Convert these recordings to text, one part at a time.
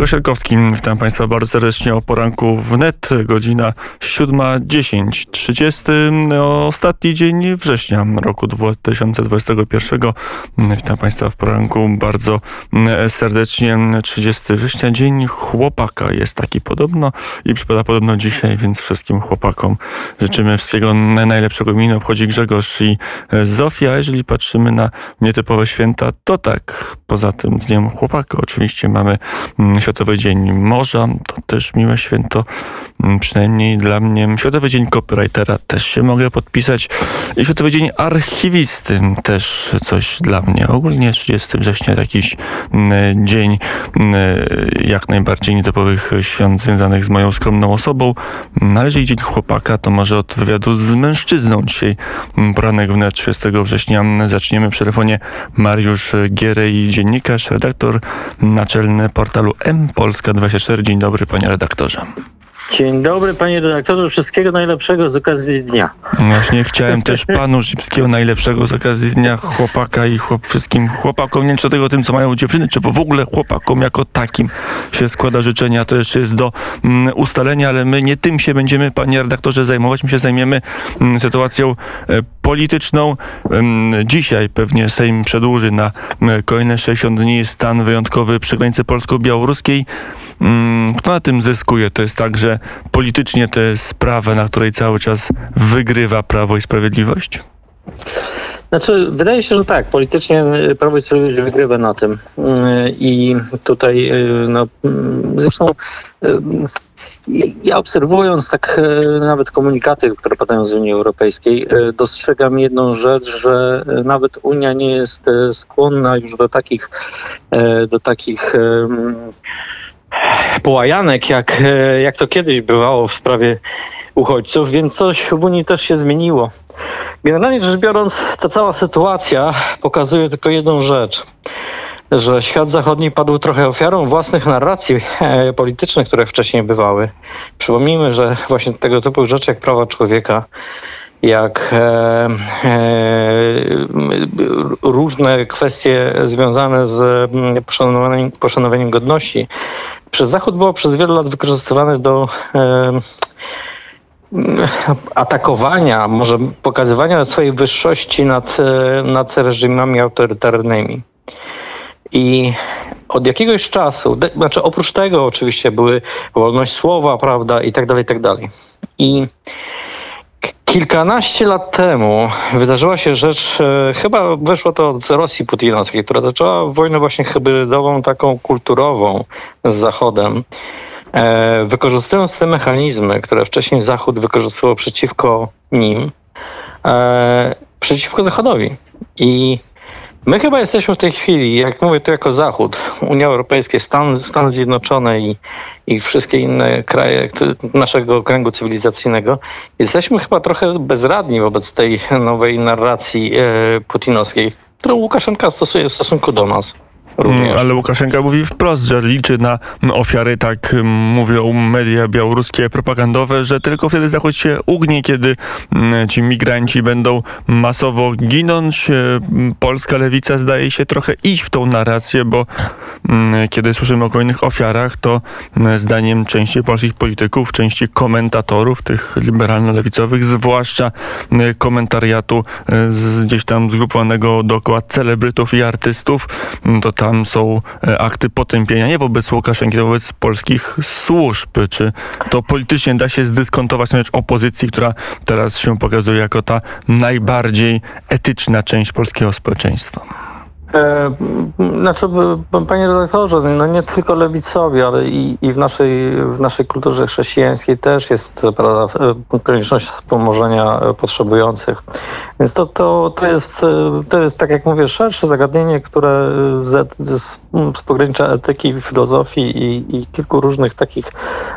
Łukasz Jelkowski, witam Państwa bardzo serdecznie o poranku wnet, godzina 7.10, 30, ostatni dzień września roku 2021. Witam Państwa w poranku bardzo serdecznie, 30 września, dzień chłopaka jest taki podobno i przypada podobno dzisiaj, więc wszystkim chłopakom życzymy wszystkiego najlepszego. Minę obchodzi Grzegorz i Zofia. Jeżeli patrzymy na nietypowe święta, to tak, poza tym dniem chłopaka oczywiście mamy Mm, Światowy Dzień Morza to też miłe święto, mm, przynajmniej dla mnie. Światowy Dzień Copywritera też się mogę podpisać. I Światowy Dzień Archiwisty też coś dla mnie. Ogólnie 30 września jakiś mm, dzień jak najbardziej nietypowych świąt związanych z moją skromną osobą. Należy Dzień Chłopaka, to może od wywiadu z mężczyzną dzisiaj. Poranek wnet 30 września zaczniemy przy telefonie Mariusz Gierej, dziennikarz, redaktor naczelny portalu mpolska24. Dzień dobry, panie redaktorze. Dzień dobry, panie redaktorze. Wszystkiego najlepszego z okazji dnia. Właśnie chciałem też panu wszystkiego najlepszego z okazji dnia chłopaka i chłop, wszystkim chłopakom. Nie wiem, czy tego tym, co mają dziewczyny, czy w ogóle chłopakom jako takim się składa życzenia. To jeszcze jest do mm, ustalenia, ale my nie tym się będziemy, panie redaktorze, zajmować. My się zajmiemy mm, sytuacją e, polityczną. Mm, dzisiaj pewnie Sejm przedłuży na kolejne 60 dni stan wyjątkowy przy granicy polsko-białoruskiej. Mm, kto na tym zyskuje? To jest tak, że politycznie to jest sprawa, na której cały czas wygrywa Prawo i Sprawiedliwość? Znaczy, wydaje się, że tak. Politycznie Prawo i Sprawiedliwość wygrywa na tym. Mm, I tutaj, y, no, mm, zresztą y, ja obserwując tak y, nawet komunikaty, które padają z Unii Europejskiej, dostrzegam jedną rzecz, że nawet Unia nie jest skłonna już do takich, do takich połajanek, jak, e, jak to kiedyś bywało w sprawie uchodźców, więc coś w Unii też się zmieniło. Generalnie rzecz biorąc, ta cała sytuacja pokazuje tylko jedną rzecz że świat zachodni padł trochę ofiarą własnych narracji e, politycznych, które wcześniej bywały. Przypomnijmy, że właśnie tego typu rzeczy jak prawa człowieka, jak e, e, różne kwestie związane z poszanowaniem, poszanowaniem godności przez Zachód było przez wiele lat wykorzystywane do e, atakowania, może pokazywania swojej wyższości nad, nad reżimami autorytarnymi. I od jakiegoś czasu, znaczy oprócz tego oczywiście były wolność słowa, prawda, i tak dalej, i tak dalej. I Kilkanaście lat temu wydarzyła się rzecz, e, chyba weszło to od Rosji putinowskiej, która zaczęła wojnę właśnie hybrydową, taką kulturową z Zachodem, e, wykorzystując te mechanizmy, które wcześniej Zachód wykorzystywał przeciwko nim, e, przeciwko Zachodowi. I My chyba jesteśmy w tej chwili, jak mówię to jako Zachód, Unia Europejska, Stan, Stany Zjednoczone i, i wszystkie inne kraje naszego kręgu cywilizacyjnego, jesteśmy chyba trochę bezradni wobec tej nowej narracji e, putinowskiej, którą Łukaszenka stosuje w stosunku do nas. Również. Mm, ale Łukaszenka mówi wprost, że liczy na ofiary, tak mm, mówią media białoruskie propagandowe, że tylko wtedy Zachód się ugnie, kiedy mm, ci migranci będą masowo ginąć. E, polska lewica zdaje się trochę iść w tą narrację, bo kiedy słyszymy o kolejnych ofiarach, to zdaniem części polskich polityków, części komentatorów, tych liberalno-lewicowych, zwłaszcza komentariatu e, gdzieś tam zgrupowanego dookoła celebrytów i artystów, to tam są e, akty potępienia nie wobec Łukaszenki, tylko wobec polskich służb. Czy to politycznie da się zdyskontować na rzecz opozycji, która teraz się pokazuje jako ta najbardziej etyczna część polskiego społeczeństwa? E, znaczy, panie redaktorze, no nie tylko lewicowi, ale i, i w, naszej, w naszej kulturze chrześcijańskiej też jest prawda, konieczność wspomożenia potrzebujących. Więc to, to, to, jest, to jest, tak jak mówię, szersze zagadnienie, które z, z, z pogranicza etyki, filozofii i, i kilku różnych takich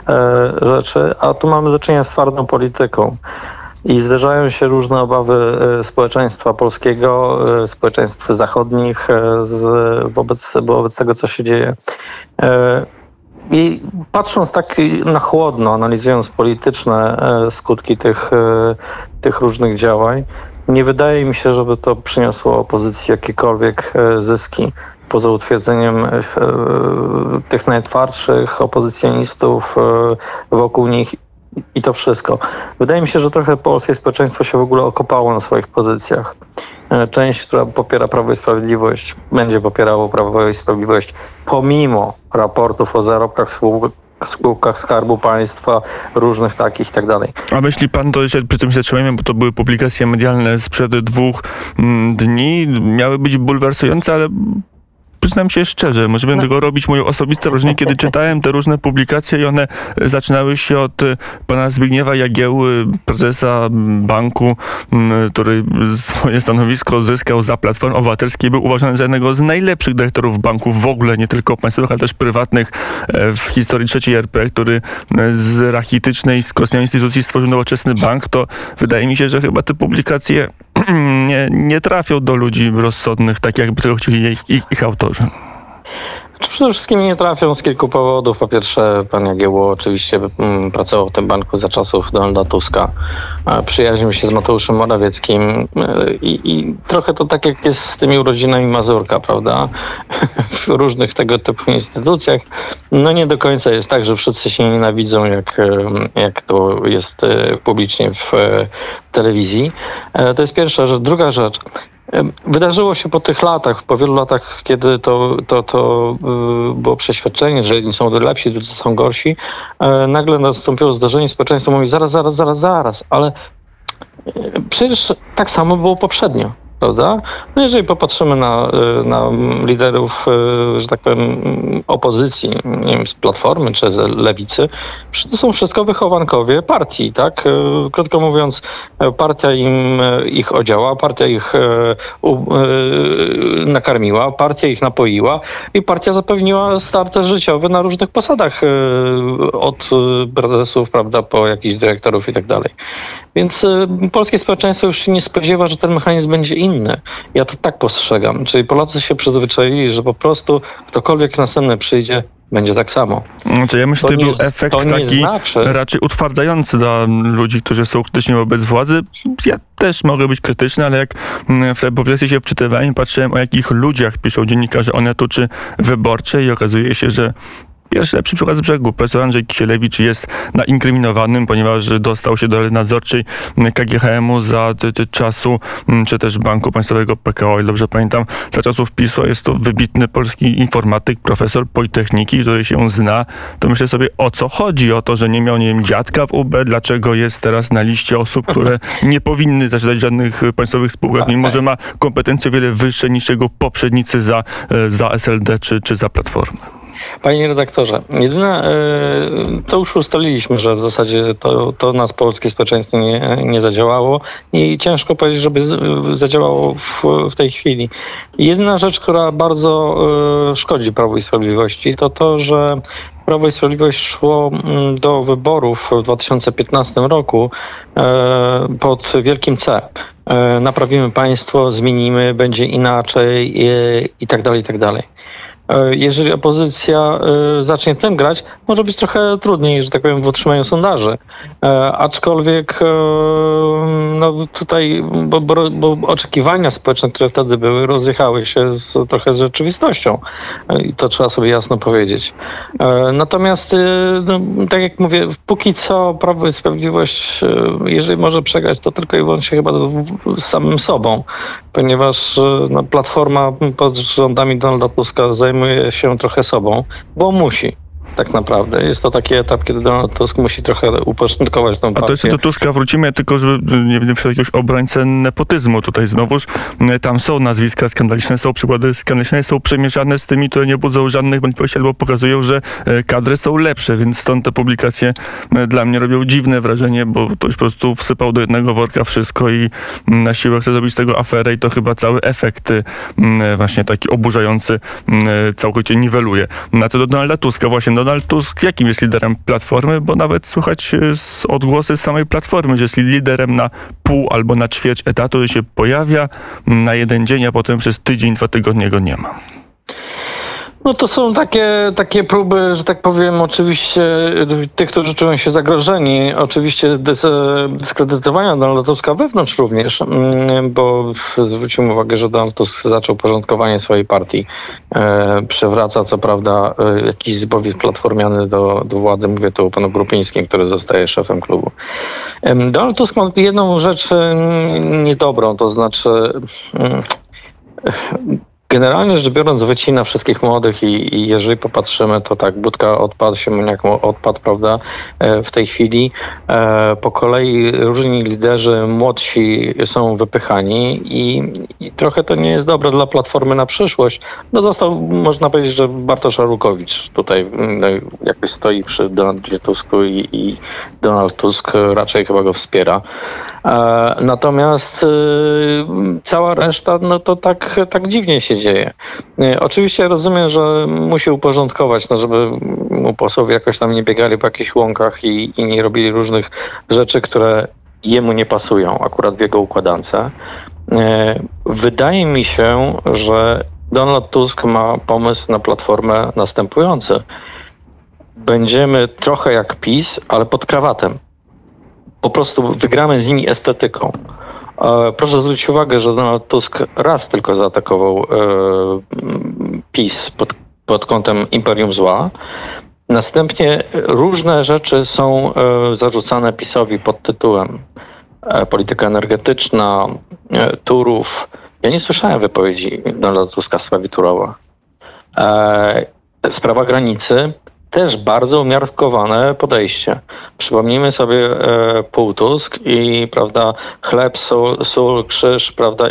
e, rzeczy, a tu mamy do czynienia z twardą polityką i zderzają się różne obawy e, społeczeństwa polskiego, e, społeczeństw zachodnich e, z, wobec, wobec tego, co się dzieje. I patrząc tak na chłodno, analizując polityczne skutki tych, tych różnych działań, nie wydaje mi się, żeby to przyniosło opozycji jakiekolwiek zyski. poza utwierdzeniem tych najtwardszych opozycjonistów wokół nich i to wszystko. Wydaje mi się, że trochę polskie społeczeństwo się w ogóle okopało na swoich pozycjach. E, część, która popiera Prawo i Sprawiedliwość, będzie popierało Prawo i Sprawiedliwość pomimo raportów o zarobkach w spółkach Skarbu Państwa, różnych takich i tak dalej. A myśli pan, to się przy tym się zatrzymajmy, bo to były publikacje medialne sprzed dwóch mm, dni, miały być bulwersujące, ale przyznam się szczerze, może będę tego robić moją osobiste wrażenie, kiedy czytałem te różne publikacje i one zaczynały się od e, pana Zbigniewa Jagieły, prezesa banku, który swoje stanowisko zyskał za Platformy Obywatelskiej, był uważany za jednego z najlepszych dyrektorów banków w ogóle, nie tylko państwowych, ale też prywatnych e, w historii trzeciej RP, który z rachitycznej, skostniałej instytucji stworzył nowoczesny bank, to wydaje mi się, że chyba te publikacje nie, nie trafią do ludzi rozsądnych, tak jakby tego chcieli ich, ich, ich autorzy. Przede wszystkim nie trafią z kilku powodów. Po pierwsze, pan Jagiełło oczywiście mm, pracował w tym banku za czasów Donalda Tuska. Przyjaźnił się z Mateuszem Morawieckim e, i, i trochę to tak jak jest z tymi urodzinami Mazurka, prawda? W różnych tego typu instytucjach. No nie do końca jest tak, że wszyscy się nienawidzą, jak, e, jak to jest e, publicznie w telewizji. To jest pierwsza rzecz. Druga rzecz. Wydarzyło się po tych latach, po wielu latach, kiedy to, to, to y, było przeświadczenie, że jedni są lepsi, drudzy są gorsi. E, nagle nastąpiło zdarzenie, społeczeństwo mówi zaraz, zaraz, zaraz, zaraz, ale e, przecież tak samo było poprzednio prawda? No jeżeli popatrzymy na, y, na liderów, y, że tak powiem, opozycji, nie wiem, z Platformy czy z Lewicy, to są wszystko wychowankowie partii, tak? Y, krótko mówiąc, partia im ich odziała, partia ich nakarmiła, partia ich napoiła i partia zapewniła start życiowy na różnych posadach od prezesów, prawda, po jakichś dyrektorów i tak dalej. Więc polskie społeczeństwo już się nie spodziewa, że ten mechanizm będzie inny inny. Ja to tak postrzegam. Czyli Polacy się przyzwyczaili, że po prostu ktokolwiek następny przyjdzie, będzie tak samo. Znaczy, ja myślę, że to, był efekt taki znaczy... raczej utwardzający dla ludzi, którzy są krytyczni wobec władzy. Ja też mogę być krytyczny, ale jak mm, w tej publikacji się wczytywałem, patrzyłem o jakich ludziach piszą dziennikarze Onetu czy Wyborcze i okazuje się, że Pierwszy lepszy przykład z brzegu. Profesor Andrzej Kisielewicz jest na inkryminowanym, ponieważ dostał się do rady nadzorczej KGHM-u za czasu, czy też Banku Państwowego PKO, i dobrze pamiętam, za czasów PiSu jest to wybitny polski informatyk, profesor Politechniki, który się zna. To myślę sobie, o co chodzi? O to, że nie miał, nie wiem, dziadka w UB, dlaczego jest teraz na liście osób, które nie powinny zasiadać w żadnych państwowych spółkach, mimo że ma kompetencje o wiele wyższe niż jego poprzednicy za, e, za SLD czy, czy za Platformę. Panie redaktorze, jedyne, e, to już ustaliliśmy, że w zasadzie to, to nas polskie społeczeństwo nie, nie zadziałało i ciężko powiedzieć, żeby zadziałało w, w tej chwili. Jedyna rzecz, która bardzo e, szkodzi Prawu i Sprawiedliwości, to to, że Prawo i Sprawiedliwość szło mm, do wyborów w 2015 roku e, pod wielkim C. Naprawimy państwo, zmienimy, będzie inaczej i tak dalej, i tak dalej. E, jeżeli opozycja e, zacznie tym grać, może być trochę trudniej, że tak powiem, w utrzymaniu sondaży. E, aczkolwiek no tutaj, bo, bo, bo oczekiwania społeczne, które wtedy były, rozjechały się z, trochę z rzeczywistością. I to trzeba sobie jasno powiedzieć. Natomiast, no, tak jak mówię, póki co Prawo i Sprawiedliwość, jeżeli może przegrać, to tylko i wyłącznie chyba z samym sobą, ponieważ no, Platforma pod rządami Donalda Tuska zajmuje zajmuje się trochę sobą, bo musi tak naprawdę. Jest to taki etap, kiedy Donald Tusk musi trochę uporządkować tą partię. A to jeszcze do Tuska wrócimy, tylko żeby nie wiem, jakiegoś obrońcę nepotyzmu tutaj znowuż. Tam są nazwiska skandaliczne, są przykłady skandaliczne, są przemieszane z tymi, które nie budzą żadnych wątpliwości albo pokazują, że e, kadry są lepsze, więc stąd te publikacje e, dla mnie robią dziwne wrażenie, bo to już po prostu wsypał do jednego worka wszystko i na siłę chce zrobić z tego aferę i to chyba cały efekt e, właśnie taki oburzający całkowicie niweluje. Na co do Donalda Tuska właśnie, Donald Tusk jakim jest liderem Platformy, bo nawet słychać e, odgłosy samej Platformy, że jest liderem na pół albo na ćwierć etatu, że się pojawia na jeden dzień, a potem przez tydzień, dwa tygodnie go nie ma. No to są takie, takie próby, że tak powiem, oczywiście tych, którzy czują się zagrożeni, oczywiście dyskredytowania Donalda Tuska wewnątrz również, mm, bo zwróćmy uwagę, że Donald Tusk zaczął porządkowanie swojej partii. E, przewraca co prawda e, jakiś zbowisk platformiany do, do władzy, mówię tu o panu Grupińskim, który zostaje szefem klubu. Donald Tusk ma jedną rzecz niedobrą, to znaczy mm, Generalnie rzecz biorąc, wycina wszystkich młodych i, i jeżeli popatrzymy, to tak, Budka odpadł, Siemoniak odpadł, prawda, e, w tej chwili. E, po kolei różni liderzy młodsi są wypychani i, i trochę to nie jest dobre dla Platformy na przyszłość. No został, można powiedzieć, że Bartosz Arukowicz tutaj no, jakoś stoi przy Donaldzie Tusku i, i Donald Tusk raczej chyba go wspiera. E, natomiast cała reszta, no to tak, tak dziwnie się dzieje. E, oczywiście rozumiem, że musi uporządkować, no żeby mu posłowie jakoś tam nie biegali po jakichś łąkach i, i nie robili różnych rzeczy, które jemu nie pasują, akurat w jego układance. E, wydaje mi się, że Donald Tusk ma pomysł na platformę następujący. Będziemy trochę jak PiS, ale pod krawatem. Po prostu wygramy z nimi estetyką. Proszę zwrócić uwagę, że Donald Tusk raz tylko zaatakował e, PiS pod, pod kątem imperium zła. Następnie różne rzeczy są e, zarzucane PiSowi pod tytułem e, polityka energetyczna, Turów. Ja nie słyszałem wypowiedzi Donalda Tuska w sprawie Turowa. Sprawa granicy też bardzo umiarkowane podejście. Przypomnijmy sobie e, półtusk i prawda, chleb, sól, sól, krzyż, prawda.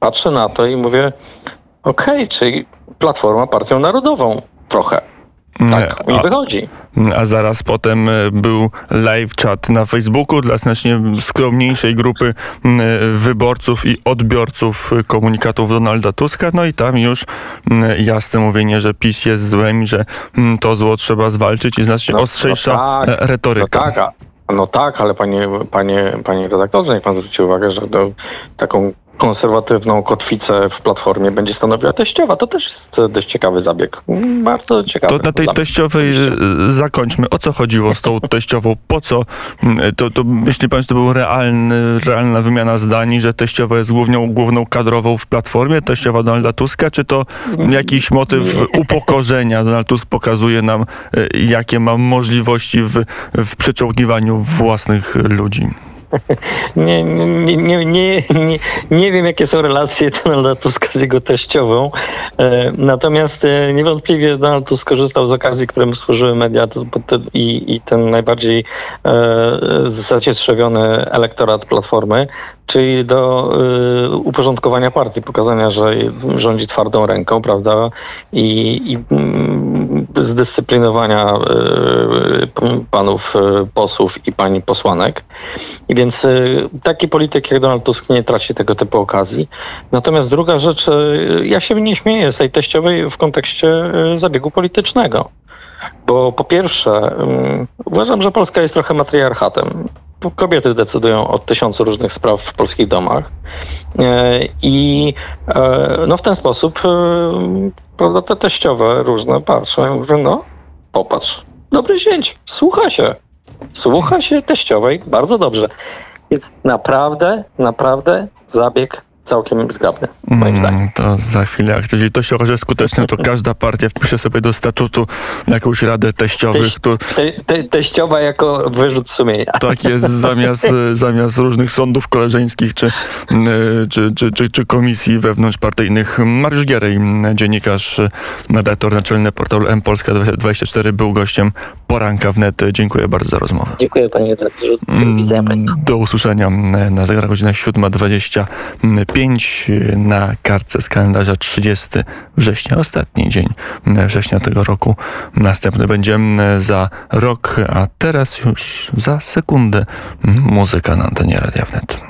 Patrzę na to i mówię, okej, okay, czyli Platforma Partią Narodową trochę. Tak, nie wychodzi. A zaraz potem e, był live chat na Facebooku dla znacznie skromniejszej grupy wyborców i odbiorców komunikatów Donalda Tuska. No i tam już jasne mówienie, że PiS jest złem i że to zło trzeba zwalczyć i znacznie no, ostrzejsza no tak, retoryka. No tak, no tak, ale panie, panie, panie redaktorze, niech pan zwróci uwagę, że do, taką konserwatywną kotwicę w platformie będzie stanowiła teściowa. To też jest dość ciekawy zabieg. Bardzo ciekawy. To na tej teściowej e, zakończmy. O co chodziło z tą teściową? Po co? Mm, to, to myśli pan, że to była realny, realna wymiana zdań, że teściowa jest główną, główną kadrową w platformie, teściowa Donalda Tuska, czy to jakiś motyw upokorzenia? Donald Tusk pokazuje nam, e, jakie ma możliwości w, w własnych ludzi. Nie, nie, nie, nie, nie, wiem, jakie są relacje Donalda Tuska z jego teściową. E, natomiast e, niewątpliwie Donald Tusk skorzystał z okazji, którym stworzyły media i, i ten najbardziej e, zacietrzewiony elektorat Platformy, czyli do y, uporządkowania partii, pokazania, że rządzi twardą ręką, prawda, i, i y, zdyscyplinowania y, panów y, posłów i pani posłanek. I więc y, taki polityk jak Donald Tusk nie traci tego typu okazji. Natomiast druga rzecz, y, ja się nie śmieję z tej teściowej w kontekście zabiegu politycznego. Bo po pierwsze, uważam, że Polska jest trochę matriarchatem kobiety decydują o tysiącu różnych spraw w polskich domach. E, I e, no w ten sposób e, prawda, te teściowe różne patrzą i mówią, no popatrz, dobry zięć, słucha się. Słucha się teściowej bardzo dobrze. Więc naprawdę, naprawdę zabieg całkiem zgrabny, moim mm, zdaniem. To za chwilę, jak jeżeli to się okaże skuteczne, to każda partia wpisze sobie do statutu jakąś radę teściowych. Teś, te, te, teściowa jako wyrzut sumienia. Tak jest, zamiast, zamiast różnych sądów koleżeńskich czy, czy, czy, czy, czy komisji wewnątrzpartyjnych. Mariusz Gierej, dziennikarz, redaktor naczelny portalu mPolska24 był gościem poranka wnet. Dziękuję bardzo za rozmowę. Dziękuję panie redaktorze. Do usłyszenia na zegarach godzina 7.25. 5 na kartce z kalendarza 30 września, ostatni dzień września tego roku. Następny będzie za rok, a teraz już za sekundę muzyka na antenie Radia Wnet.